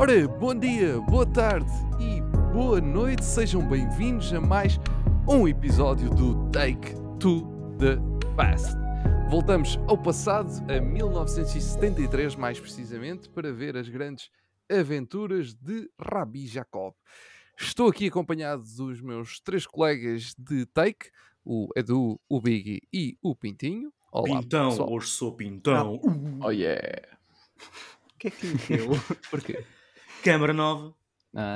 Ora, bom dia, boa tarde e boa noite, sejam bem-vindos a mais um episódio do Take to the Past. Voltamos ao passado, a 1973 mais precisamente, para ver as grandes aventuras de Rabi Jacob. Estou aqui acompanhado dos meus três colegas de Take, o Edu, o Biggie e o Pintinho. Olá, Pintão, pessoal. hoje sou Pintão. Oh yeah. O que é que meteu? Porquê? Câmara nova, Ah,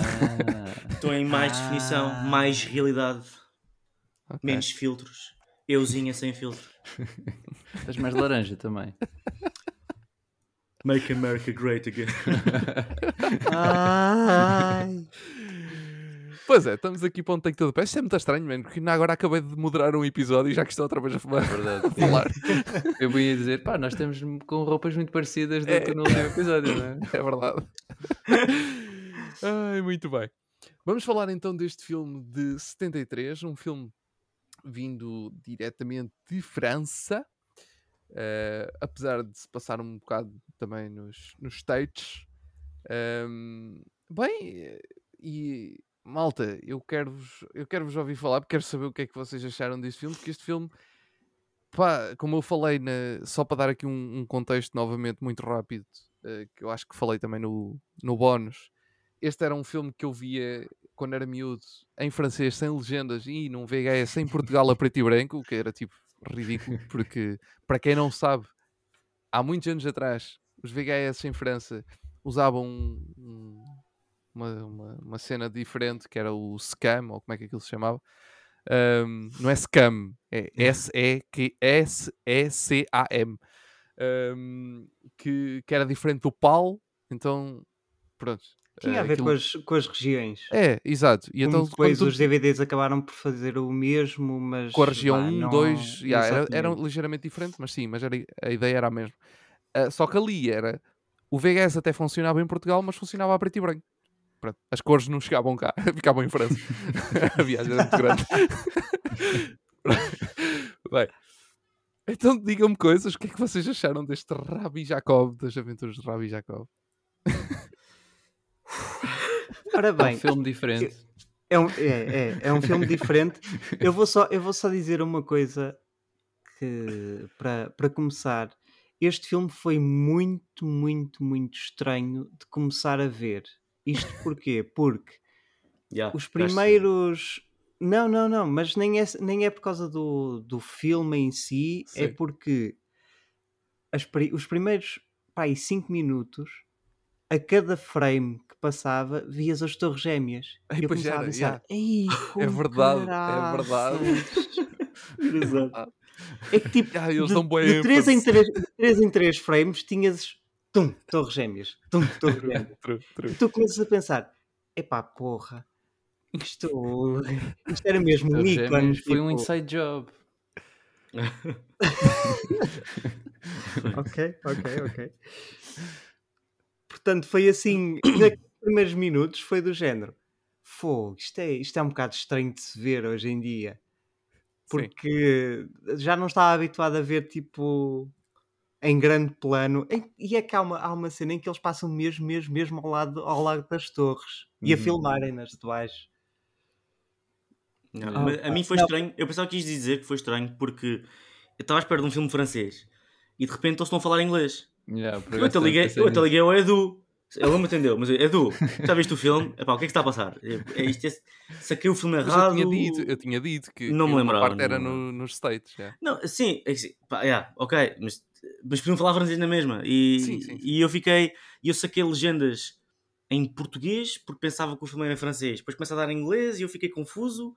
estou em mais Ah. definição, mais realidade, Ok. menos filtros. Euzinha sem filtro. estás mais laranja também. Make America Great Again. Ai. Pois é, estamos aqui para um Take to the Past. Isto é muito estranho, mano, porque agora acabei de moderar um episódio e já que estou outra vez a falar. É verdade. falar. Eu ia dizer, pá, nós estamos com roupas muito parecidas do É. que no último episódio, não é? É verdade. Ai, muito bem. Vamos falar então deste filme de 73, um filme vindo diretamente de França, eh, apesar de se passar um bocado também nos, nos States. Ahm, bem, eh, e malta, eu quero-vos eu quero -vos ouvir falar porque quero saber o que é que vocês acharam deste filme, porque este filme, pá, como eu falei, na- só para dar aqui um, um contexto novamente muito rápido, eh, que eu acho que falei também no, no bónus. Este era um filme que eu via quando era miúdo em francês, sem legendas e num VHS em Portugal a preto e branco, o que era tipo ridículo, porque para quem não sabe, há muitos anos atrás, os VHS em França usavam um- um- uma, uma, uma cena diferente que era o Scam, ou como é que aquilo se chamava. Ahm, não é Scam, é S-E-C-A-M. Ahm, que, que era diferente do PAL, então pronto. Tinha a eh, ver aquilo- com as, com as regiões. É, exato. E então depois tu- os DVDs acabaram por fazer o mesmo, mas. com a região vá, 1, não- 2, yeah, era, era ligeiramente diferente, mas sim, mas era, a ideia era a mesma. Ah, só que ali era. O VHS até funcionava em Portugal, mas funcionava a preto e branco. Pronto, As cores não chegavam cá, ficavam em França. a viagem era muito grande. Bem, então digam-me coisas, o que é que vocês acharam deste Rabi Jacob, das aventuras de Rabi Jacob? Ora É um bem, filme diferente. é um, é, é, é um filme diferente. Eu vou só, eu vou só dizer uma coisa que, para, para começar. Este filme foi muito, muito, muito estranho de começar a ver. Isto porquê? Porque Yeah, os primeiros. Não, não, não, mas nem é, nem é por causa do, do filme em si, é Sim. porque as os primeiros pá, 5 minutos, a cada frame que passava, vias as torres gêmeas. E eu começava era, a pensar, yeah. "Ei, É verdade, é verdade. caraças." Exato. É que tipo, Ah, eles de, de 3 em ênfase. 3, de três em 3 frames tinhas tum, torres gêmeas, tum, torres gêmeas. True, true. E tu começas a pensar: epá, porra, isto, isto era mesmo um ícone. foi um tipo, inside job. Ok, ok, ok. Portanto, foi assim, naqueles primeiros minutos foi do género. Fogo, isto é, isto é um bocado estranho de se ver hoje em dia. Sim. Porque já não estava habituado a ver tipo em grande plano. Em- E é que há uma, há uma cena em que eles passam mesmo, mesmo, mesmo ao lado, ao lado das torres e a Uhum. filmarem-nas de baixo. Não, Ah, mas a mim foi não. estranho. Eu pensava que quis dizer que foi estranho porque eu estava à espera de um filme francês e de repente eles estão a falar inglês. Yeah, Eu até liguei, eu até liguei ao Edu. Ele não me entendeu, mas eu, Edu, já viste o filme? Epá, o que é que está a passar? É, é isto, é, saquei o filme errado. eu tinha dito, eu tinha dito que, Não que me lembrava, parte era no, nos States. já. Não, sim, é pá, yeah, ok, mas, mas podiam falar francês na mesma. E, Sim, sim, sim. e eu fiquei, e eu saquei legendas em português porque pensava que o filme era em francês. Depois começa a dar em inglês e eu fiquei confuso.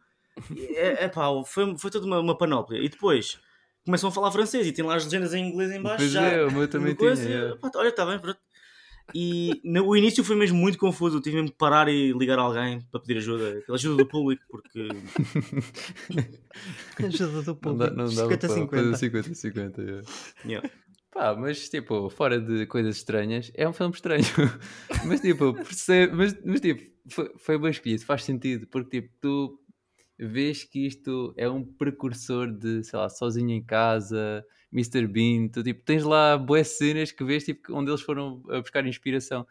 E, é, é pá, foi, foi toda uma, uma panóplia. E depois começam a falar francês e tem lá as legendas em inglês em baixo. Pois já, é, o meu também coisa, tinha, e, yeah. pá, olha, está bem, pronto. E no, o início foi mesmo muito confuso. Eu tive mesmo que parar e ligar a alguém para pedir ajuda. Aquela ajuda do público, porque Ajuda do Não dá, público. não dá para 50-50. fazer 50-50. yeah. yeah. Pá, mas tipo, fora de coisas estranhas, é um filme estranho. mas tipo, percebe, mas, mas tipo, foi, foi bem escolhido, faz sentido, porque tipo, tu vês que isto é um precursor de, sei lá, sozinho em casa, Mr. Bean, tu tipo, tens lá boas cenas que vês tipo, onde eles foram a buscar inspiração.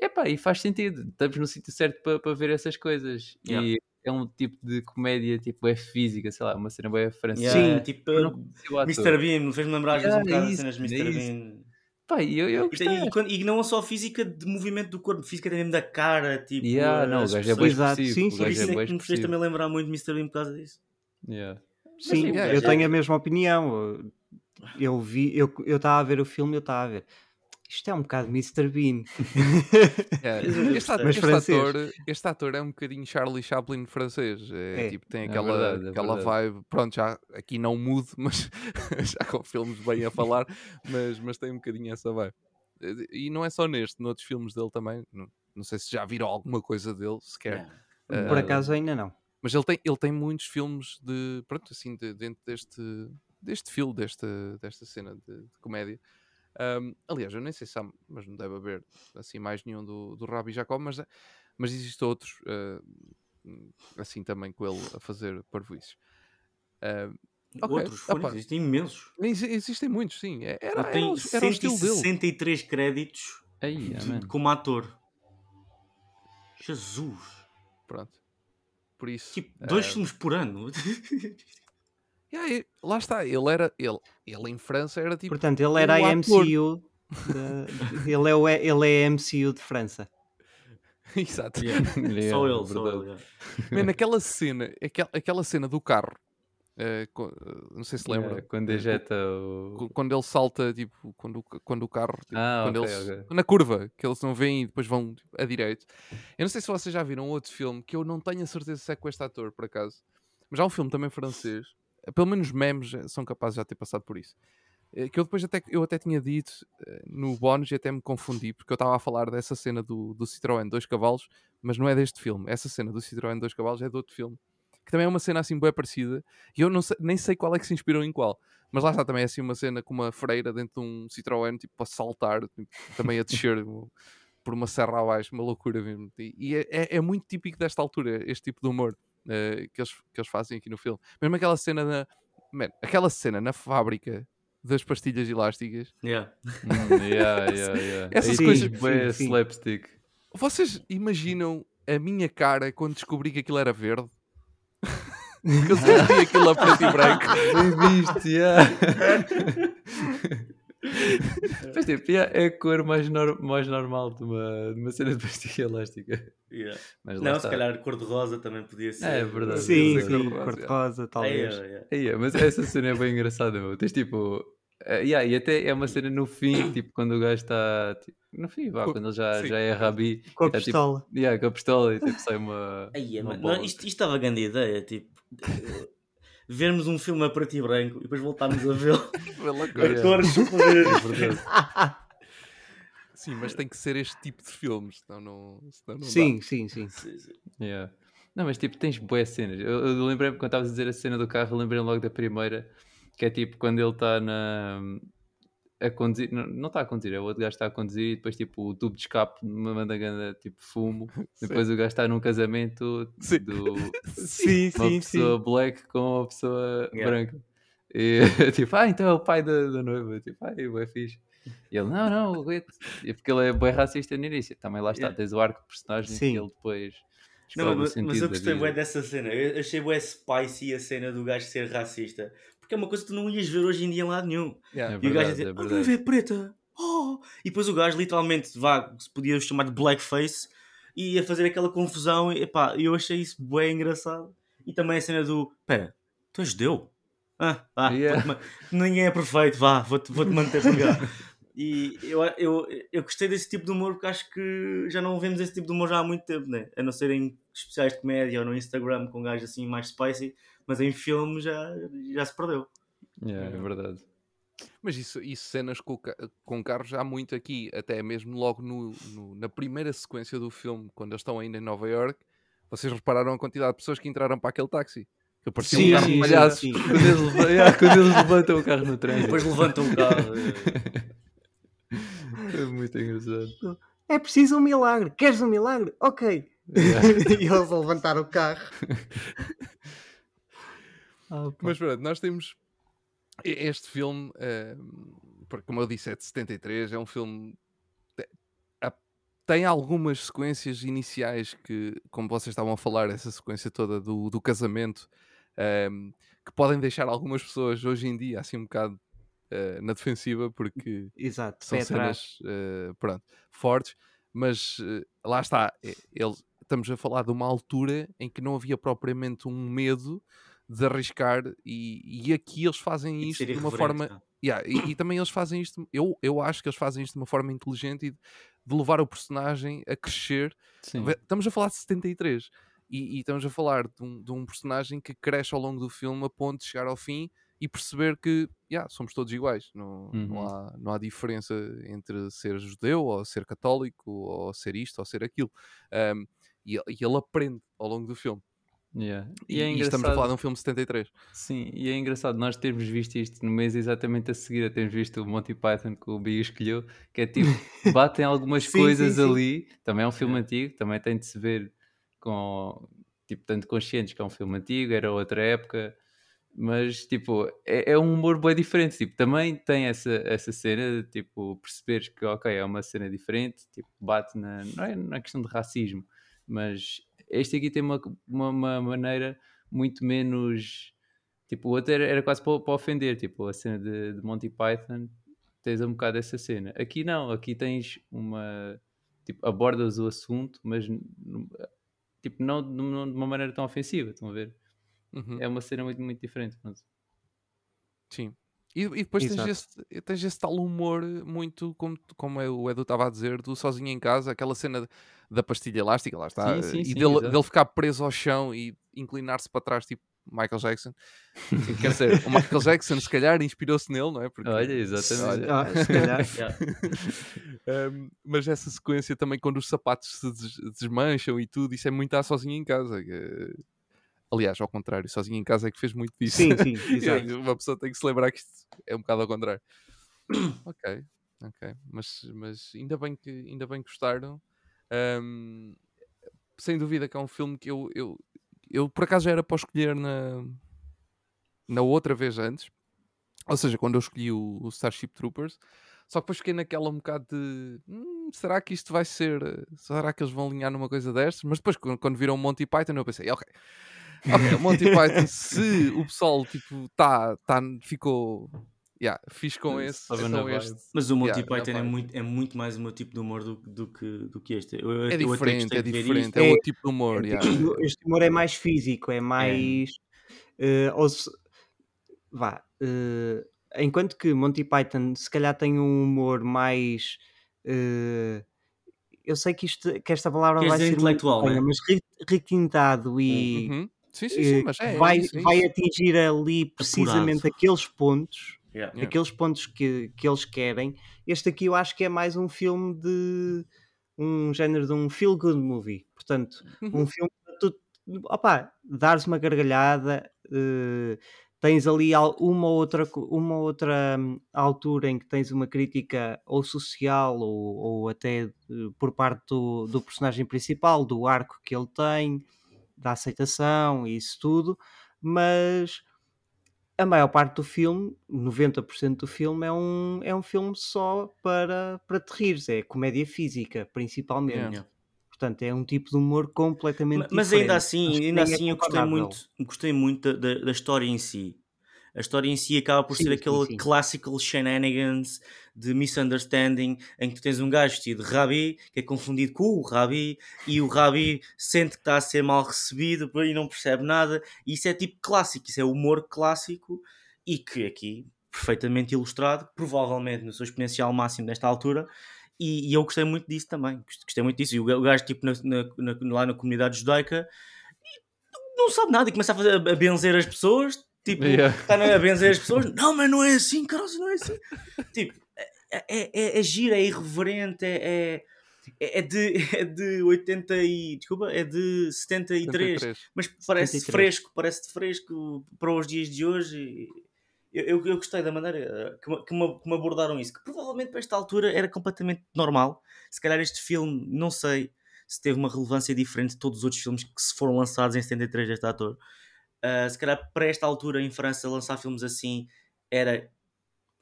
epá, e faz sentido. Estamos no sítio certo para para ver essas coisas. Yeah. E é um tipo de comédia, tipo, é física, sei lá, uma cena bem francesa. Yeah, Sim. tipo. Mr. Bean, fez-me lembrar às vezes um Yeah, bocado é isso, cenas de é Mr. isso. Bean. Pá, e eu, eu E, e, quando- e não só física de movimento do corpo, física também da cara, tipo. Yeah, não, o gajo é bem expressivo. sim, sim, gajo isso é é que me fez também lembrar muito de Mr. Bean por causa disso. Yeah. Sim, sim, o gajo eu é- tenho a mesma opinião. Eu vi, eu estava a ver o filme e eu estava a ver. Isto é um bocado Mr. Bean. É, Este, ator, este ator, este ator é um bocadinho Charlie Chaplin francês. É, É. tipo, tem É aquela, verdade, é aquela verdade. vibe. Pronto, já aqui não mudo, mas já com filmes bem a falar, mas, mas tem um bocadinho essa vibe. E não é só neste, noutros filmes dele também. Não, não sei se já viram alguma coisa dele sequer. Por Ah, acaso ainda não. Mas ele tem, ele tem muitos filmes de. Pronto, assim, de- dentro deste, deste fio, desta, desta cena de, de comédia. Ahm, aliás, eu nem sei se há, mas não deve haver assim mais nenhum do, do Rabi Jacob, mas, mas existem outros ah, assim também com ele a fazer parvoices. Ah, Ok, Outros, opa. existem imensos. exi- existem muitos, sim. É- Era, era, era dele. 163 créditos Aí, de- como ator. Jesus! Pronto. Por isso. Tipo, dois ah, filmes por ano. e aí, lá está, ele era. Ele, ele em França era tipo. Portanto, ele era o a ator. MCU. da- ele, é o, ele é a MCU de França. Exato. Yeah. Yeah, só ele, só ele. yeah. Man, aquela cena, aquela, aquela cena do carro, eh, não sei se lembra, Yeah, quando eh, ejeta o. quando ele salta, tipo, quando, quando o carro, tipo, Ah, quando ok, eles, ok. na curva, que eles não veem e depois vão tipo, a direito. Eu não sei se vocês já viram outro filme que eu não tenho a certeza se é com este ator, por acaso, mas há um filme também francês, pelo menos memes eh, são capazes de já ter passado por isso. eh, Que eu depois até, eu até tinha dito eh, no bónus e até me confundi, porque eu estava a falar dessa cena do, do Citroën dois cavalos, mas não é deste filme. Essa cena do Citroën dois cavalos é de outro filme, que também é uma cena assim bem parecida, e eu não sei- nem sei qual é que se inspirou em qual. Mas lá está também é assim uma cena com uma freira dentro de um Citroën, tipo, para saltar, tipo, também a descer por uma serra abaixo, uma loucura mesmo. E, e é, é- é muito típico desta altura, este tipo de humor eh, que, eles, que eles fazem aqui no filme. Mesmo aquela cena na. Man, aquela cena na fábrica das pastilhas elásticas. Yeah. Hum, yeah, yeah, yeah. Essas coisas- sim, sim. slapstick. Vocês imaginam a minha cara quando descobri que aquilo era verde? que eu vi aquilo a preto e branco. Bem visto, yeah. Mas tipo, yeah, é a cor mais, nor- mais normal de uma, de uma cena de pastilha elástica. Yeah. Mas Não, está. se calhar cor-de-rosa também podia ser. É verdade. Sim, Sim, sim, cor-de-rosa, Aí, talvez. yeah. Aí, mas essa cena é bem engraçada, meu. Tens tipo. eh, yeah, e até é uma cena no fim, tipo, quando o gajo está. tipo, no fim, vá, quando ele já, sim. já é rabi. Com a é, tipo, pistola. yeah, com a pistola e tipo, sai uma. Aí, uma mano, não, isto, isto estava grande ideia, tipo, vermos um filme a preto e branco e depois voltarmos a vê-lo a coisa. cores super- É verdade. Sim, mas tem que ser este tipo de filmes, senão não, senão não dá. Sim, sim, sim. Sim, sim. Yeah. Não, mas tipo, tens boas cenas. Eu, eu lembrei-me quando estavas a dizer a cena do carro, lembrei-me logo da primeira, que é tipo quando ele está na. A conduzir, não não está a conduzir, é o outro gajo está a conduzir e depois tipo o tubo de escape me manda ganda tipo fumo. Depois o gajo está num casamento Sim. do Sim, uma sim, pessoa sim. black com uma pessoa Yeah. branca. E tipo, ah, então é o pai da, da noiva. Tipo, ah, é fixe. E ele, não, não, aguento. E porque ele é bem racista no início. Também lá está, Yeah. tens o arco de personagem Sim. que ele depois. Não, mas, mas eu gostei bué dessa cena. Eu achei bué spicy a cena do gajo ser racista. Porque é uma coisa que tu não ias ver hoje em dia em lado nenhum. Yeah. É E o gajo a verdade, dizer, é ah, verdade. vê preta. Oh! E depois o gajo literalmente, vá, se podia chamar de blackface, e ia fazer aquela confusão. E epá, eu achei isso bem engraçado. E também a cena do, pera, tu és judeu? Ah, vá, Yeah. ninguém é perfeito, vá, vou-te vou manter cá. E eu, eu, eu gostei desse tipo de humor porque acho que já não vemos esse tipo de humor já há muito tempo, né? A não ser em especiais de comédia ou no Instagram com gajos assim mais spicy, mas em filme já, já se perdeu. Yeah, é verdade. Mas isso, isso cenas com, com carros há muito aqui, até mesmo logo no, no- na primeira sequência do filme, quando eles estão ainda em Nova York, vocês repararam a quantidade de pessoas que entraram para aquele táxi. Que parecia um Sim, carro de sim, sim. Quando eles, yeah, quando eles levantam o carro no trânsito. Depois levantam o carro. É muito engraçado. É preciso um milagre. Queres um milagre? Ok. Yeah. e eles a levantar o carro. Pá. Mas pronto, nós temos este filme, eh, porque como eu disse, é de 73, é um filme. tem algumas sequências iniciais que, como vocês estavam a falar, essa sequência toda do, do casamento, ehm, que podem deixar algumas pessoas hoje em dia assim um bocado eh, na defensiva, porque Exato, são cenas eh, pronto, fortes, mas eh, lá está, eles, estamos a falar de uma altura em que não havia propriamente um medo de arriscar, e, e aqui eles fazem E isto de uma forma não. Yeah, e, e também eles fazem isto, eu, eu acho que eles fazem isto de uma forma inteligente e de, levar o personagem a crescer. Sim. Estamos a falar de 73 e, e estamos a falar de um, de um personagem que cresce ao longo do filme a ponto de chegar ao fim e perceber que yeah, somos todos iguais, não, não, Uhum. há, não há diferença entre ser judeu ou ser católico ou ser isto ou ser aquilo. Um, e, ele- e ele aprende ao longo do filme. Yeah. E, E é e estamos a falar de um filme de 73. Sim, e é engraçado nós termos visto isto no mês exatamente a seguir a termos visto o Monty Python que o Big escolheu, que é tipo, batem algumas Sim, coisas sim, sim. ali, também é um filme É. antigo, também tem de se ver com, tipo, tanto conscientes que é um filme antigo, era outra época, mas tipo, é, é um humor bem diferente, tipo, também tem essa, essa cena de tipo, perceberes que ok, é uma cena diferente, tipo, bate na, não é na questão de racismo, mas este aqui tem uma, uma, uma maneira muito menos tipo, o outro era, era quase para, para ofender, tipo, a cena de, de Monty Python tens um bocado essa cena. Aqui não, aqui tens uma tipo, abordas o assunto, mas tipo, não, não de uma maneira tão ofensiva, estão a ver? Uhum. É uma cena muito, muito diferente. pronto. Sim. E, e depois tens esse, tens esse tal humor muito, como, como é o Edu estava a dizer, do sozinho em casa, aquela cena de- da pastilha elástica, lá está, Sim, sim, e sim, dele, dele ficar preso ao chão e inclinar-se para trás, tipo Michael Jackson. Quer dizer, o Michael Jackson se calhar inspirou-se nele, não é? Porque, Olha, exatamente. olha. Ah, se calhar. Um, mas essa sequência também, quando os sapatos se des- desmancham e tudo, isso é muito a sozinho em casa. que- Aliás, ao contrário, sozinho em casa é que fez muito disso. Sim, sim, exato. Uma pessoa tem que se lembrar que isto é um bocado ao contrário. ok, ok. Mas, mas ainda, bem que, ainda bem que gostaram. Um, sem dúvida que é um filme que eu, eu, eu por acaso já era para escolher na, na outra vez antes. Ou seja, quando eu escolhi o, o Starship Troopers. Só que depois fiquei naquela um bocado de "Hum, será que isto vai ser? Será que eles vão alinhar numa coisa destas? Mas depois, quando, quando viram o Monty Python, eu pensei, ok, ok, Monty Python, se o pessoal tipo, tá, tá, ficou yeah, fixe com esse, então este Mas o Monty Yeah, Python na é muito, é muito mais o meu tipo de humor do, do, que, do que este. Eu, é eu diferente, é diferente, é É- outro tipo de humor. yeah. Este- Este humor é mais físico, é mais. eh, ou se- vá. eh, enquanto que Monty Python se calhar tem um humor mais. eh, eu sei que, isto, que esta palavra Queres vai ser muito intelectual, estranha, né? mas re- requintado e Uhum. Sim, sim, sim, eh, mas é, é vai, é vai atingir ali precisamente aqueles pontos Yeah. Yeah. aqueles pontos que, que eles querem. Este aqui eu acho que é mais um filme de um género de um feel good movie. Portanto, um filme para tu opá, dares uma gargalhada. eh, tens ali al- uma outra, uma outra hum, altura em que tens uma crítica ou social ou, ou até eh, por parte do, do personagem principal, do arco que ele tem, da aceitação e isso tudo, mas a maior parte do filme, 90% do filme, é um, é um filme só para, para te rires, é comédia física, principalmente. Yeah. Yeah. Portanto, é um tipo de humor completamente Ma- Mas diferente. ainda assim, ainda é assim eu gostei muito, gostei muito da- da história em si. A história em si acaba por Sim, ser aquele sim. classical shenanigans de misunderstanding em que tu tens um gajo vestido de Rabi que é confundido com o Rabi e o Rabi sente que está a ser mal recebido e não percebe nada. E isso é tipo clássico, isso é humor clássico e que aqui perfeitamente ilustrado, provavelmente no seu exponencial máximo nesta altura. E, e eu gostei muito disso também. Gost- Gostei muito disso. E o ga- o gajo, tipo, na- na- lá na comunidade judaica, não sabe nada e começa a, fazer, a benzer as pessoas. Tipo, Yeah. está a benzer as pessoas. Não, mas não é assim, caralho, não é assim. Tipo, é, é, é, é giro, é irreverente, é, é, é de, é de 80 e. Desculpa, é de 73. 73. Mas parece 73. fresco, parece fresco para os dias de hoje. Eu, eu, eu gostei da maneira que, me- que, me, que me abordaram isso, que provavelmente para esta altura era completamente normal. Se calhar este filme, não sei se teve uma relevância diferente de todos os outros filmes que se foram lançados em 73 deste ator. Uh, se calhar para esta altura em França lançar filmes assim era,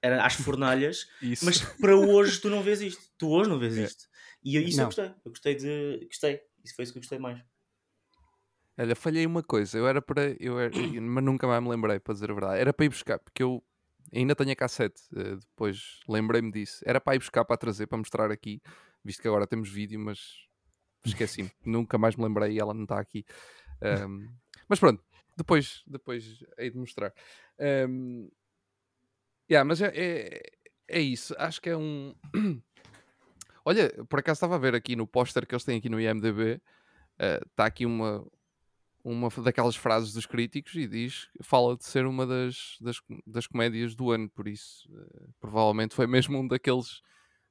era às fornalhas, mas para hoje tu não vês isto. Tu hoje não vês É. isto. E eu- isso eu Não. gostei. Eu gostei de. Gostei. Isso foi isso que eu gostei mais. Olha, falhei uma coisa. Eu era para. Eu era, mas nunca mais me lembrei, para dizer a verdade. Era para ir buscar, porque eu ainda tenho a cassete. eh, depois lembrei-me disso. Era para ir buscar para trazer, para mostrar aqui, visto que agora temos vídeo, mas esqueci-me. nunca mais me lembrei e ela não está aqui. Ahm, mas pronto, depois, depois hei de mostrar. Ahm, yeah, mas é, é, é isso. Acho que é um. Olha, por acaso estava a ver aqui no póster que eles têm aqui no IMDB. Está aqui uma, uma daquelas frases dos críticos e diz, fala de ser uma das, das, das comédias do ano, por isso eh, provavelmente foi mesmo um daqueles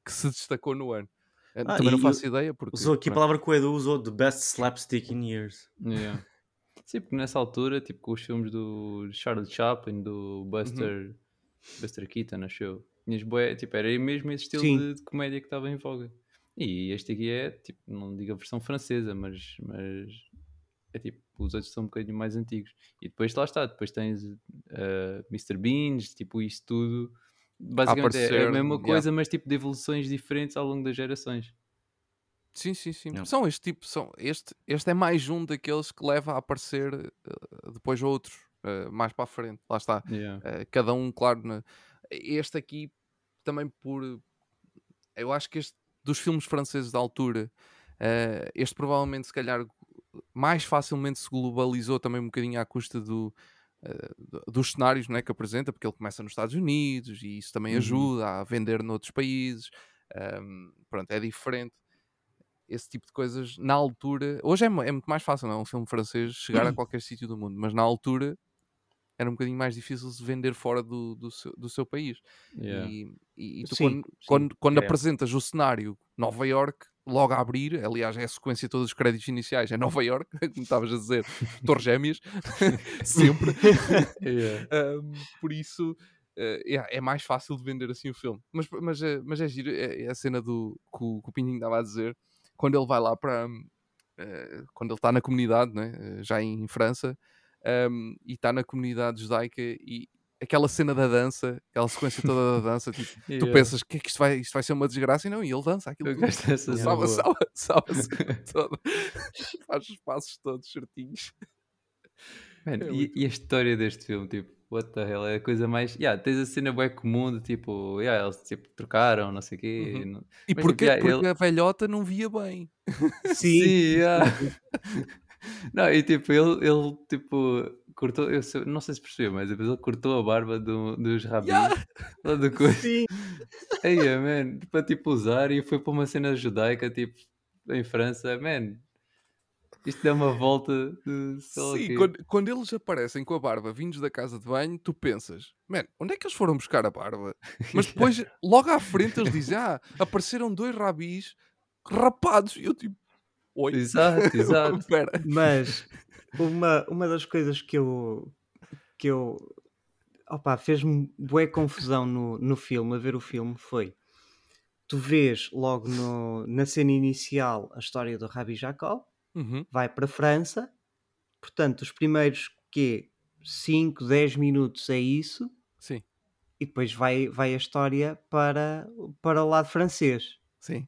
que se destacou no ano. Eh, Ah, Também não faço ideia porque Usou aqui a pronto, palavra que o Edu usou: The Best Slapstick in Years. Yeah. Sim, porque nessa altura, tipo, com os filmes do Charlie Chaplin, do Buster, Buster Keaton, acho eu, tinhas bué, tipo, era mesmo esse estilo de, de comédia que estava em voga. E este aqui é, tipo, não digo a versão francesa, mas, mas é tipo, os outros são um bocadinho mais antigos. E depois lá está, depois tens uh, Mr. Beans, tipo, isso tudo. Basicamente é- é, a mesma yeah. coisa, mas tipo de evoluções diferentes ao longo das gerações. Sim, sim, sim. Não. São este tipo, são, este, este é mais um daqueles que leva a aparecer eh, depois outros, eh, mais para a frente. Lá está. Yeah. Eh, cada um, claro. na- Este aqui também por. Eu acho que este dos filmes franceses da altura, este provavelmente, se calhar, mais facilmente se globalizou também um bocadinho à custa do, do- dos cenários não é, que apresenta, porque ele começa nos Estados Unidos e isso também Uhum. ajuda a vender noutros países. Ahm, pronto, é diferente. Esse tipo de coisas, na altura, hoje é, é muito mais fácil, não é? Um filme francês chegar a qualquer sítio do mundo, mas na altura era um bocadinho mais difícil de vender fora do, do, seu, do seu país. Yeah. E, e- e tu, Sim, quando, sim, quando, quando é. apresentas o cenário Nova York, logo a abrir, aliás, é a sequência de todos os créditos iniciais, é Nova York, como estavas a dizer, Torres Gêmeas, sempre. Yeah. Um, por isso eh, é, é mais fácil de vender assim o filme. Mas, mas, é, mas é giro, é, é a cena do que o, que o estava a dizer, quando ele vai lá para. eh, quando ele está na comunidade, né, eh, já em França, um, e está na comunidade judaica e aquela cena da dança, aquela sequência toda da dança, tipo, tu Yeah. pensas que, é que isto, vai, isto vai ser uma desgraça e não, e ele dança aquilo Eu gosto dessa Salva, salva, salva a cena toda. Faz os passos todos certinhos. Man, É e, muito e a história deste filme, tipo, what the hell, é a coisa mais. Yeah, tens a cena bem comum de tipo, yeah, eles tipo, trocaram, não sei o quê. Uhum. não- E Mas, porque, yeah, porque ele- a velhota não via bem. Sim. yeah. não, e tipo, ele, ele tipo, cortou, eu sei- não sei se percebeu, mas depois ele cortou a barba do, dos rabis. Yeah. lá do coisa. Sim. Aí, man, para tipo usar e foi para uma cena judaica, tipo, em França, man. Isto dá uma volta de Sim, quando, quando eles aparecem com a barba vindos da casa de banho, tu pensas, man, onde é que eles foram buscar a barba? Mas depois, logo à frente, eles dizem, ah, apareceram dois rabis rapados. E eu tipo, oi. Exato, exato. Mas uma, uma das coisas que eu que eu opa, fez-me bué confusão no, no filme, a ver o filme, foi tu vês logo no, na cena inicial a história do Rabi Jacob, Uhum, vai para a França, portanto, os primeiros que 5, 10 minutos é isso, Sim, e depois vai, vai a história para, para o lado francês. sim.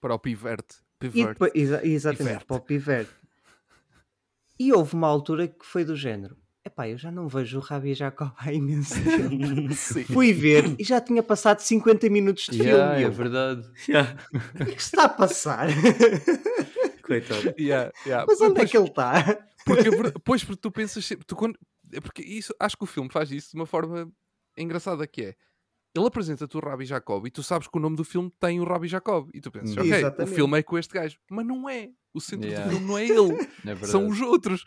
Para o piverte. E Piverte. depois, exa- exatamente, Piverte. para o Piverte. E houve uma altura que foi do género. Epá, eu já não vejo o Rabi Jacob há imenso tempo. Fui ver e já tinha passado 50 minutos de Yeah, filme. e é verdade. Yeah. O que é que se está a passar? Coitado. Yeah, yeah. Mas onde é Pois- que ele está? Porque, é pois, porque tu pensas sempre. Tu quando, é porque isso, acho que o filme faz isso de uma forma engraçada que é. Ele apresenta-te o Rabi Jacob e tu sabes que o nome do filme tem o Rabi Jacob. E tu pensas, Hum. ok, o Exatamente. filme é com este gajo. Mas não é. O centro Yeah. do filme não é ele. É. São os outros.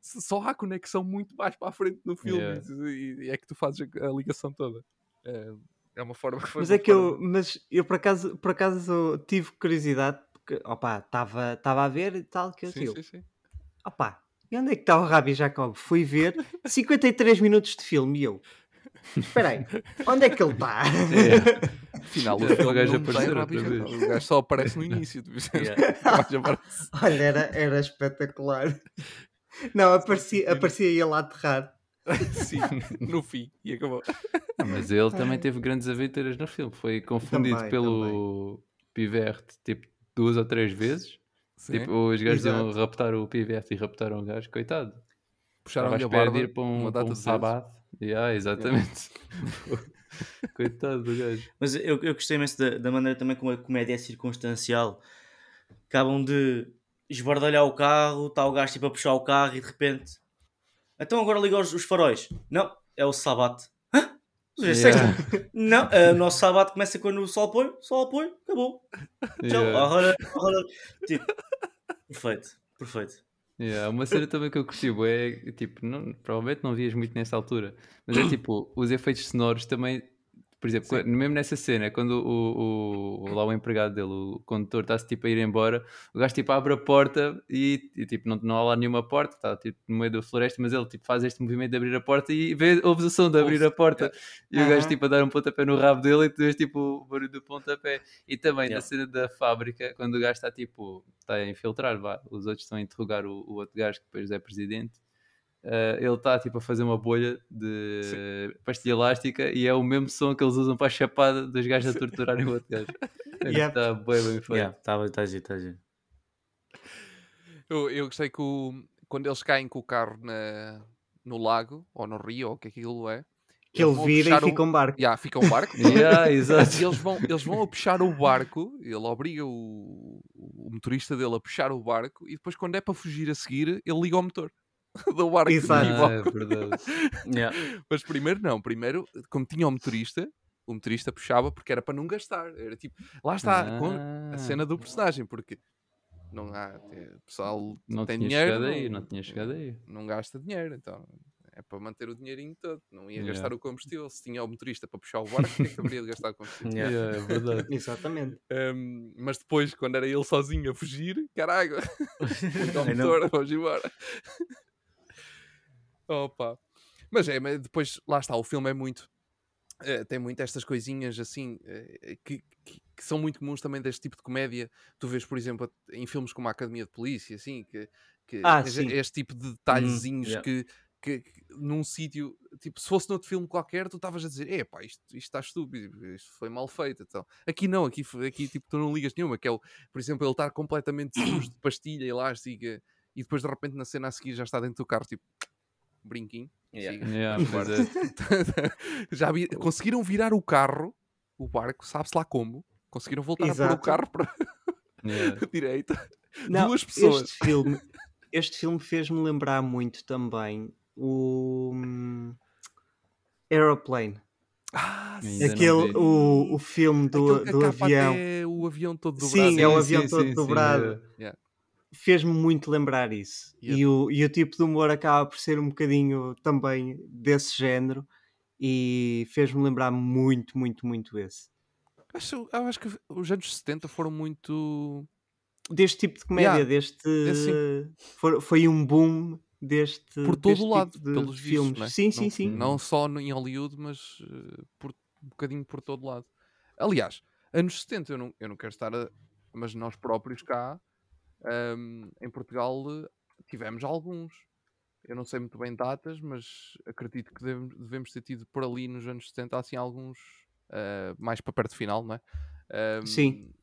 Só há conexão muito mais para a frente no filme. Yeah. E, e é que tu fazes a, a ligação toda. É, é uma forma que foi. Mas é que eu, forma- mas eu por acaso, por acaso tive curiosidade, porque opá, estava a ver e tal, que eu Sim, digo, sim, sim. opá, e onde é que está o Rabi Jacob? Fui ver 53 minutos de filme e eu, espera aí, onde é que ele está? Afinal, o O filme gajo outra vez. O gajo só aparece no início. Yeah. Olha, era, era espetacular. Não, aparecia, aparecia ele a aterrar. Sim, no fim. E acabou. Ah, mas ele também teve grandes aventuras no filme. Foi confundido Também, pelo Pivert tipo duas ou três vezes. Sim. Tipo, os gajos iam raptar o Pivert e raptaram o gajo, coitado. Estava à Puxaram-lhe a barba de ir para um, uma para um de sabado. Yeah, exatamente. coitado do gajo. Mas eu, eu gostei imenso da, da maneira também como a comédia é circunstancial. Acabam de esbardalhar o carro, está o gajo tipo a puxar o carro e de repente. Então agora liga os, os faróis. Não, é o sabate. É Yeah. sexta? Não, o nosso sabate começa quando o sol põe, sol põe, acabou. Tchau. Yeah. Tipo, perfeito, perfeito. Yeah, uma cena também que eu curti é tipo, não, provavelmente não vias muito nessa altura, mas é tipo, os efeitos sonoros também, por exemplo, quando- mesmo nessa cena, quando o, o, o- lá o empregado dele, o condutor, está-se tipo a ir embora, o gajo tipo abre a porta e, e, tipo, não, não há lá nenhuma porta, está tipo no meio da floresta, mas ele tipo faz este movimento de abrir a porta e vê, ouves o som de abrir a porta e o gajo tipo a dar um pontapé no rabo dele e tu vês tipo o barulho do pontapé. E também na Yeah. cena da fábrica, quando o gajo está tipo, está a infiltrar, vá, os outros estão a interrogar o, o outro gajo que depois é presidente. Eh, ele está tipo a fazer uma bolha de pastilha elástica e é o mesmo som que eles usam para a chapada dos gajos a torturarem o outro gajo. Yep. Está bem, bem feito. Yeah, tá, tá giro, tá. Eu, eu gostei que o- quando eles caem com o carro na, no lago, ou no rio, ou o que aquilo é. Que eles ele vira e fica um... barco. Yeah, fica um barco. Yeah, E exato. eles vão, eles vão a puxar o barco, ele obriga o, o motorista dele a puxar o barco e depois quando é para fugir a seguir, ele liga o motor do barco. Exato. Ah, é verdade. Yeah. Mas primeiro não, primeiro, como tinha o motorista, o motorista puxava porque era para não gastar. Era tipo, lá está com Ah, a cena do personagem, porque não há, é, o pessoal não tem tinha dinheiro, chegado aí, não tinha chegado aí. não gasta dinheiro, então é para manter o dinheirinho todo, não ia Yeah. gastar o combustível. Se tinha o motorista para puxar o barco, porque é que haveria de gastar combustível? Yeah. Yeah, é verdade. Exatamente. Um, mas depois, quando era ele sozinho a fugir, caralho, o não. motor, vamos embora. Opa. Mas é, mas depois, lá está, o filme é muito. eh, tem muito estas coisinhas assim eh, que, que- que são muito comuns também deste tipo de comédia. Tu vês, por exemplo, em filmes como a Academia de Polícia, assim, que, que Ah, este tipo de detalhezinhos yeah. que, que, num sítio, tipo, se fosse noutro filme qualquer, tu estavas a dizer, epá, isto, isto está estúpido, isto foi mal feito. Então. Aqui não, aqui, aqui tipo, tu não ligas nenhuma, que é o, por exemplo, ele estar completamente sujo de pastilha elástica e depois de repente na cena a seguir já está dentro do carro, tipo, brinquinho. Yeah. Yeah, é. já vi- conseguiram virar o carro, o barco, sabe-se lá como. Conseguiram voltar a pôr o Exato. carro para Yeah. a direita. Não, Duas pessoas. Este filme, este filme fez-me lembrar muito também o hum, Aeroplane. Ah, não Aquele, o, o filme do, Aquele que a do avião. é o avião todo Sim, dobrado. é o Sim, avião sim, todo sim, sim, dobrado. yeah. Fez-me muito lembrar isso. Yep. E, o, e o tipo de humor acaba por ser um bocadinho também desse género. E fez-me lembrar muito, muito, muito esse. Acho, eu acho que os anos 70 foram muito. Deste tipo de comédia, Yeah, deste. é foi, foi um boom deste. por todo deste o lado, tipo pelos filmes. vistos. Não, é? Sim, sim, não, sim. Não só no- em Hollywood, mas eh, por, um bocadinho por todo lado. Aliás, anos 70, eu não, eu não quero estar a. Mas nós próprios cá, ahm, em Portugal, tivemos alguns. Eu não sei muito bem datas, mas acredito que devemos, devemos ter tido por ali nos anos 70 assim alguns ah, mais para perto do final, não é? Ahm, Sim.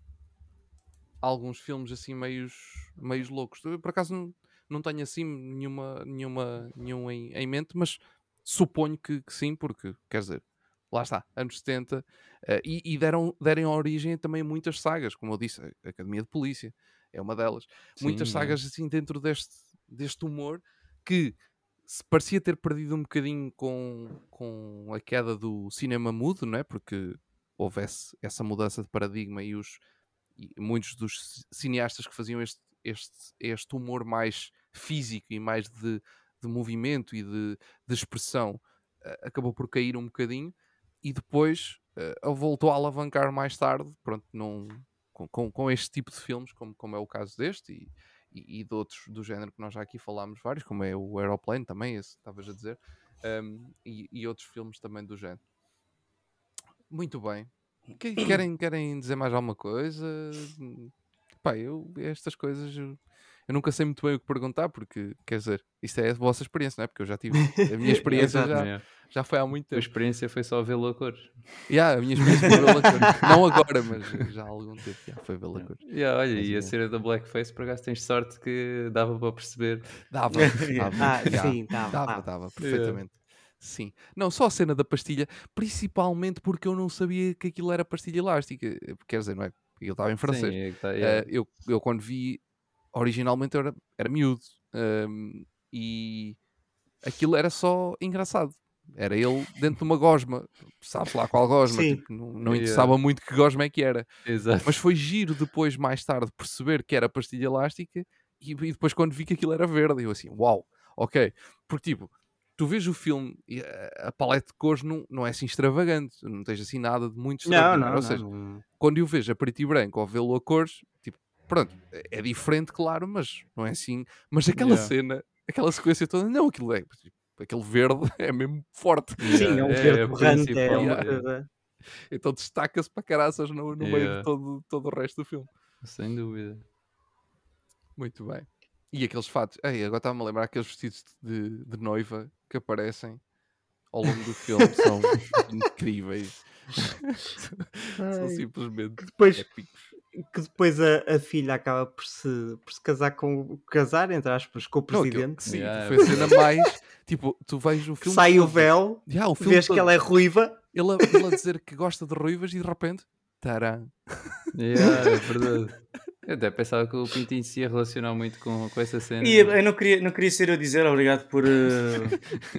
Alguns filmes assim meios, meios loucos. Eu, por acaso não, não tenho assim nenhuma, nenhuma, nenhum em, em mente, mas suponho que, que sim, porque quer dizer, lá está, anos 70, eh, e, e deram, deram origem também a muitas sagas, como eu disse, a Academia de Polícia é uma delas. muitas Sim, é. sagas assim dentro deste, deste humor que se parecia ter perdido um bocadinho com, com a queda do cinema mudo, não é? Porque houvesse essa mudança de paradigma e os e muitos dos ci- cineastas que faziam este, este, este humor mais físico e mais de, de movimento e de, de expressão eh, acabou por cair um bocadinho e depois eh, voltou a alavancar mais tarde pronto, num, com, com, este tipo de filmes, como, como é o caso deste e, e, e de outros do género que nós já aqui falámos vários, como é o Aeroplane também, esse estavas a dizer, um, e, e outros filmes também do género. Muito bem. Que- Querem, querem dizer mais alguma coisa? Pá, eu, estas coisas, eu, nunca sei muito bem o que perguntar, porque, quer dizer, isso é a vossa experiência, não é? Porque eu já tive. A minha experiência Exato. já, Yeah. já foi há muito A tempo. experiência foi só vê-lo a cores. Yeah, a minha experiência foi vê-la cores. Não agora, mas já há algum tempo. Yeah, foi vê-la Yeah. cores. Yeah, olha, Mais e a cena da Blackface, por acaso tens sorte que dava para perceber. Dava, Yeah. dava, Ah, yeah. sim, dava, Dava, dava. dava, perfeitamente. Sim. Não, só a cena da pastilha, principalmente porque eu não sabia que aquilo era pastilha elástica. Quer dizer, não é? Aquilo estava em francês. Sim, é tá, yeah. eu, eu quando vi, originalmente era, era miúdo. ehm, e aquilo era só engraçado. Era ele dentro de uma gosma. Sabe lá qual gosma? Tipo, não, não Yeah. interessava muito que gosma é que era. Exato. Mas foi giro depois, mais tarde, perceber que era pastilha elástica e, e depois quando vi que aquilo era verde, eu assim, uau, ok. Porque tipo, tu vês o filme e a, paleta de cores não, não é assim extravagante, não tens assim nada de muito Não, extraordinário. não, Ou não, seja, não. quando eu vejo a preto e branco ou vê-lo a cores, tipo, pronto, é- é diferente, claro, mas não é assim. Mas aquela Yeah. cena, aquela sequência toda, não, aquilo é. tipo, aquele verde é mesmo forte. Sim, é um Yeah, verde é uma yeah. coisa. Então destaca-se para caraças no, no meio de Yeah. todo, todo o resto do filme. Sem dúvida. Muito bem. E aqueles fatos. Ei, agora estava-me a lembrar aqueles vestidos de, de noiva que aparecem ao longo do filme. São incríveis. são simplesmente Depois, épicos. Que depois a, a filha acaba por se, por se casar com casar, entre aspas, com o Não, aquilo- presidente. sim, Yeah, foi a cena mais. Tipo, tu vais o que filme. sai o todo- véu, Yeah, o filme vês que todo. ela é ruiva. ele, a, ele a dizer que gosta de ruivas e de repente. Taran. Yeah, é verdade. Eu até pensava que o Pintinho se ia relacionar muito com, com essa cena. E eu não queria, não queria ser eu a dizer obrigado por, eh,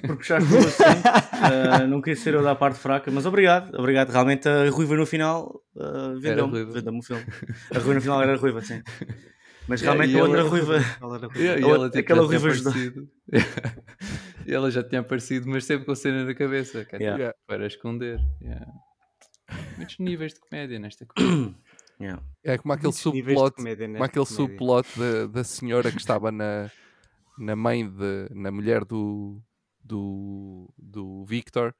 por puxares pelo assunto. Eh, não queria ser eu da parte fraca, mas obrigado. Obrigado. Realmente a Ruiva no final uh, vendeu-me vendeu o filme. A Ruiva no final era Ruiva, sim. Mas realmente a outra ela- Ruiva. Ela. Yeah, aquela ruiva ajudou. e ela já tinha aparecido, mas sempre com a cena na cabeça. É Yeah. tipo, Yeah. para esconder. Muitos níveis de comédia nesta coisa. Yeah. É como aquele Muitos subplot. comédia Como nesta aquele subplot da, da senhora que estava na, na mãe de, na mulher do, do, do Victor,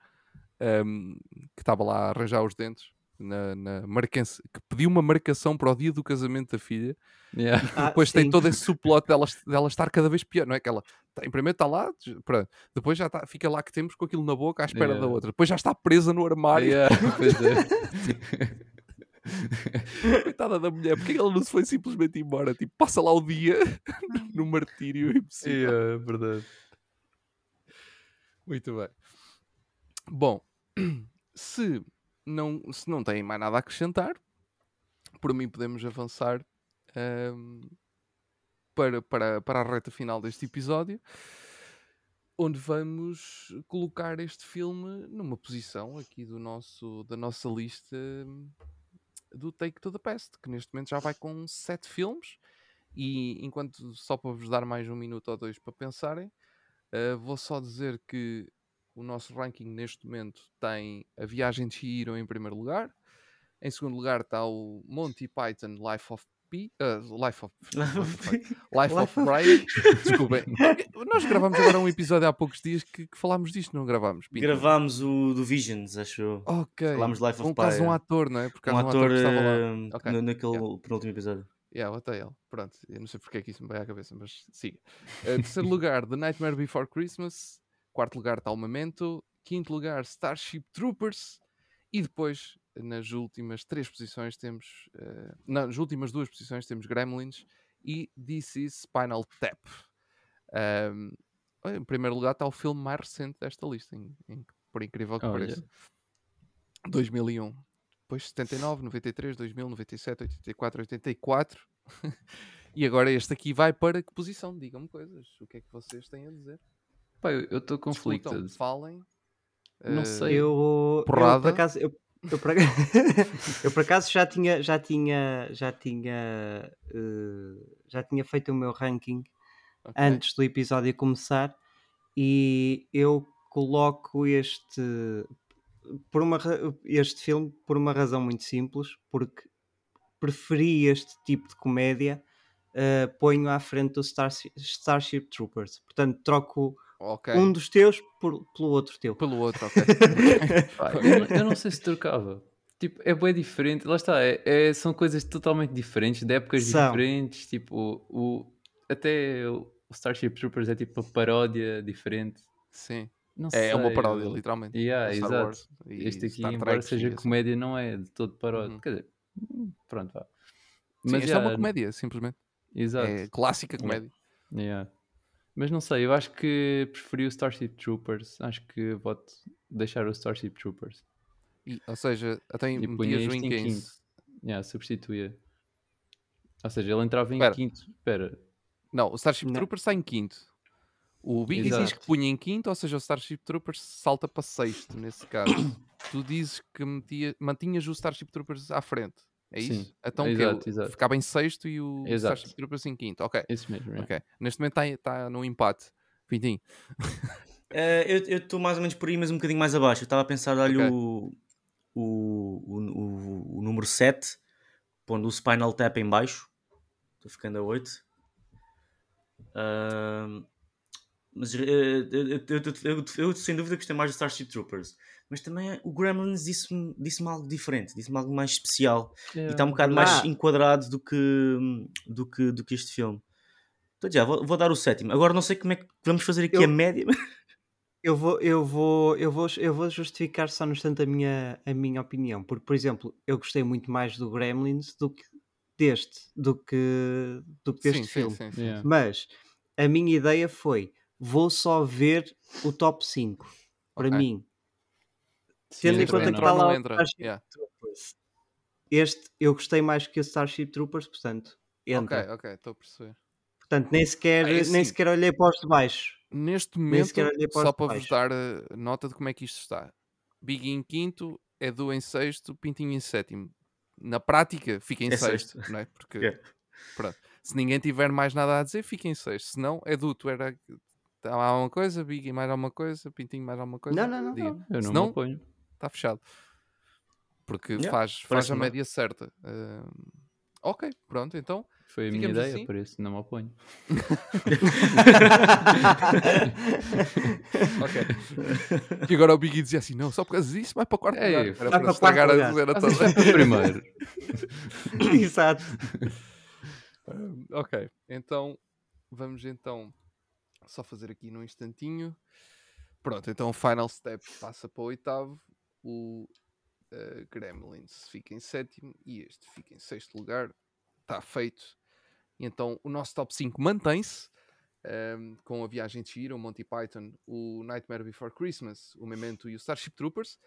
um, que estava lá a arranjar os dentes, na, na marcança, que pediu uma marcação para o dia do casamento da filha, Yeah. Ah, depois tem sim. todo esse subplot dela, dela estar cada vez pior, não é? Que ela, tá- em primeiro está lá, pronto, depois já tá, fica lá que temos com aquilo na boca à espera da Yeah. outra, depois já está presa no armário, Yeah. coitada da mulher, porque é ela não se foi simplesmente embora? Tipo, passa lá o dia no martírio impossível. Yeah, é verdade. Muito bem. Bom, se não, se não têm mais nada a acrescentar, por mim podemos avançar ahm, para, para, para a reta final deste episódio, onde vamos colocar este filme numa posição aqui do nosso, da nossa lista hum, do Take to the Past, que neste momento já vai com sete filmes. E enquanto só para vos dar mais um minuto ou dois para pensarem, Uh, vou só dizer que o nosso ranking neste momento tem a Viagem de Chihiro em primeiro lugar. Em segundo lugar está o Monty Python Life of Uh, Life of. Life of Life of- Brian. Desculpem. Nós gravamos agora um episódio há poucos dias que, que falámos disto, não gravámos? Pinto? Gravámos o do Visions, acho eu. Ok. Falámos Life of um caso um é. ator, não é? Por Um causa de ator que estava lá. eh, Ok, na- naquele penúltimo episódio. Yeah, o ele. Pronto, eu não sei porque é que isso me veio à cabeça, mas siga. Uh, terceiro lugar, The Nightmare Before Christmas. Quarto lugar está o Memento. Quinto lugar, Starship Troopers. E depois, nas últimas três posições, temos. uh, nas últimas duas posições, temos Gremlins e This is Spinal Tap. Um, em primeiro lugar está o filme mais recente desta lista, em- em- por incrível que Olha. pareça. 2001. Depois 79, 93, 2000, 97, 84, 84. e agora este aqui vai para que posição? Digam-me coisas. O que é que vocês têm a dizer? Pá, eu estou conflicted. falem. Não Eh, sei. Eu, eu Porrada. por acaso, eu, eu, por, eu por acaso já tinha, já tinha, já tinha, eh, já tinha feito o meu ranking ok. antes do episódio começar e eu coloco este por uma, este filme por uma razão muito simples porque preferi este tipo de comédia eh, ponho à frente do Starship, Starship Troopers portanto troco Ok. um dos teus por- pelo outro teu Pelo outro, ok. Eu, não- eu não sei se trocava. Tipo, é bem diferente. Lá está, é- é- são coisas totalmente diferentes, de épocas São. diferentes. Tipo, o, até o Starship Troopers é tipo uma paródia diferente. Sim. Não É, é uma sei, paródia, literalmente. Yeah, do Star exato. Wars e Este aqui, Star embora Trek seja assim. comédia, não é de todo paródia. Uhum. Quer dizer, hum, pronto, vá. Sim, esta é yeah, uma comédia, simplesmente. Exato. É clássica comédia. Yeah. Mas não sei, eu acho que preferi o Starship Troopers. Acho que vou deixar o Starship Troopers. E, ou seja, até E metias o em em 15. quinto. Yeah, substituía. Ou seja, ele entrava em Espera. quinto. Espera. Não, o Starship Não. Troopers está em quinto. O Big diz que punha em quinto, ou seja, o Starship Troopers salta para sexto, nesse caso. tu dizes que metia, mantinhas o Starship Troopers à frente. É isso? Sim, Então que exato, ele exato. ficava em sexto e o Exato. Starship Troopers em quinto. Ok, Isso mesmo. ok. Neste momento está tá num empate. Pintinho. Eh, eu estou mais ou menos por aí, mas um bocadinho mais abaixo. Eu estava a pensar dar-lhe Ok. o, o, o, o, número 7, pondo o Spinal Tap em baixo. Estou ficando a 8. Ahm, mas eh, eu, eu, eu, eu- eu, sem dúvida gostei mais do Starship Troopers. Mas também o Gremlins disse-me disse algo diferente, disse-me algo mais especial. E está um bocado mais Ah. enquadrado do que, do, que, do que este filme. Então já, vou, vou dar o sétimo. Agora não sei como é que vamos fazer aqui Eu- a média. Eu vou, eu vou, eu vou, eu vou justificar só no instante a minha, a minha opinião, porque, por exemplo, eu gostei muito mais do Gremlins do que deste, do que, do que deste sim, filme. sim, sim, sim. Yeah. Mas a minha ideia foi: vou só ver o top 5 para Ok. mim. Tendo em conta que está lá o? Starship Yeah. Troopers. Este eu gostei mais que o Starship Troopers, portanto, entra. Ok, ok, estou a perceber. Portanto, nem sequer, Ah, é nem assim. sequer olhei para os de baixo. Neste momento, para só para vos dar eh, nota de como é que isto está. Big em quinto, Edu em sexto, Pintinho em sétimo. Na prática, fica em É sexto, sexto. não é? Porque, É. pronto, se ninguém tiver mais nada a dizer, fica em sexto. Se não, Edu, tu era. Há alguma coisa, Big mais alguma coisa, Pintinho mais alguma coisa. Não, não, não, diga. não. Eu não Se me não, oponho. está fechado. Porque Yeah, faz, faz a bem. média certa. Ah, ok, pronto, então. Foi a minha ideia, assim? por isso não me oponho. Ok. E agora o Biggie dizia assim: não, só por causa disso vai para o quarto Ei, lugar. Era para estragar a cena toda. primeiro. Exato. Um, ok, então vamos então só fazer aqui num instantinho. Pronto, então o Final Step passa para o oitavo, o uh, Gremlins fica em sétimo e este fica em sexto lugar. Está feito. E então o nosso top 5 mantém-se um, com a Viagem de Chihiro, o Monty Python, o Nightmare Before Christmas, o Memento e o Starship Troopers.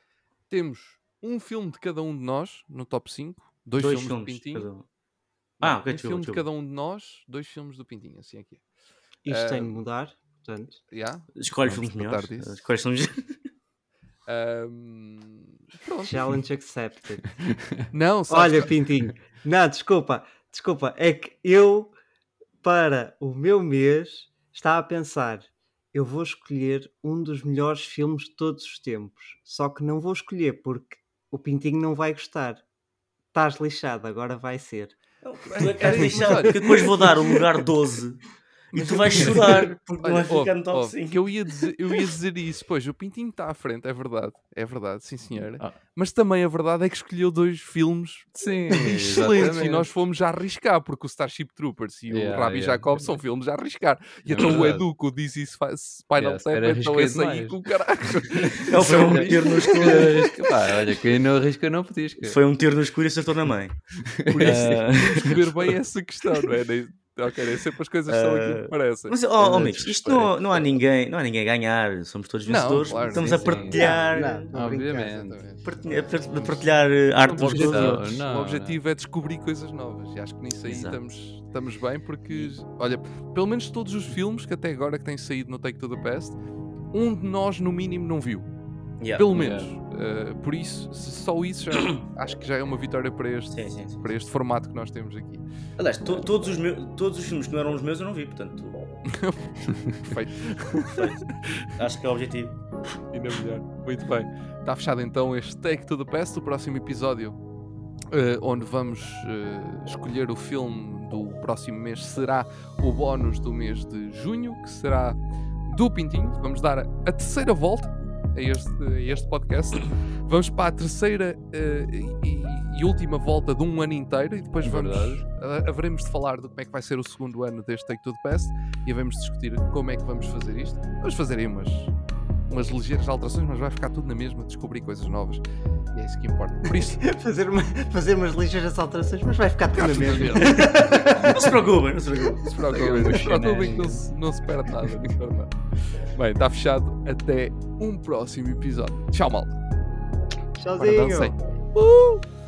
Temos um filme de cada um de nós no top 5, dois, Dois filmes, filmes. do Pintinho. cada um. Não, Ah, ok, um filme de cada um de nós, dois filmes do Pintinho, assim aqui. Isto tem de Ah, mudar, portanto. Yeah? Escolhe filmes melhores. Escolhe filmes. Pronto. Challenge accepted. Não, sabes Olha, que- Pintinho. Não, desculpa. Desculpa. É que eu, para o meu mês, estava a pensar. Eu vou escolher um dos melhores filmes de todos os tempos. Só que não vou escolher porque o Pintinho não vai gostar. Estás lixado, agora vai ser. Tu é que Era és isso, lixado, porque depois vou dar o lugar 12 e tu vais chorar porque não Olha, vai ficar ouve, no top ouve, 5. que eu ia, dizer, eu ia dizer isso, pois o Pintinho está à frente, é verdade, é verdade, sim senhora. Ah. Mas também a verdade é que escolheu dois filmes Sim, excelentes e nós fomos já arriscar, porque o Starship Troopers e o Yeah, Rabi yeah, Jacob yeah. são filmes a arriscar. E É então o verdade. Edu com o This Is Spinal Yeah, Tap, então esse aí com o caralho. Foi um tiro no escuro. Pá, olha, quem não arrisca não petisca. Foi um tiro no escuro e acertou na mãe. Por isso temos que ver bem essa questão, não é? Ok, nem sempre as coisas são aquilo que Ah, parecem. Mas, ó oh, amigos, isto não, não, há ninguém, não há ninguém a ganhar. Somos todos Não, vencedores. claro, Estamos sim, a partilhar. Não, não, Obviamente. Partilhar, par- partilhar eh, arte O uns com os objetivo, outros. Não, o objetivo é descobrir coisas novas e acho que nisso aí Exato. estamos, estamos bem porque, olha, pelo menos todos os filmes que até agora que têm saído no Take to the Past, um de nós no mínimo não viu. Yeah. Pelo Yeah. menos. Uh, por isso, se só isso já, acho que já é uma vitória para este, Sim, sim, sim. para este formato que nós temos aqui. Aliás, to- todos, os meus, todos os filmes que não eram os meus eu não vi, portanto, Perfeito. perfeito. acho que é o objetivo. E na melhor. Muito bem. Está fechado então este Take to the Past, o próximo episódio, eh, onde vamos eh, escolher o filme do próximo mês, será o bónus do mês de junho, que será do Pintinho. Vamos dar a terceira volta a este, a este podcast. Vamos para a terceira eh, e, e última volta de um ano inteiro e depois vamos, Verdade. a- haveremos de falar de como é que vai ser o segundo ano deste Take to the Past e havemos de discutir como é que vamos fazer isto. Vamos fazer aí umas, umas ligeiras alterações, mas vai ficar tudo na mesma, descobrir coisas novas. E é isso que importa. Por isso, fazer, uma, fazer umas ligeiras alterações, mas vai ficar tudo na mesma. Não se preocupem, não se preocupem. Não se preocupem, não se preocupem que não se, não se perde nada. Não se perde nada. Bem, está fechado. Até um próximo episódio. Tchau, malta. Tchauzinho. Uh!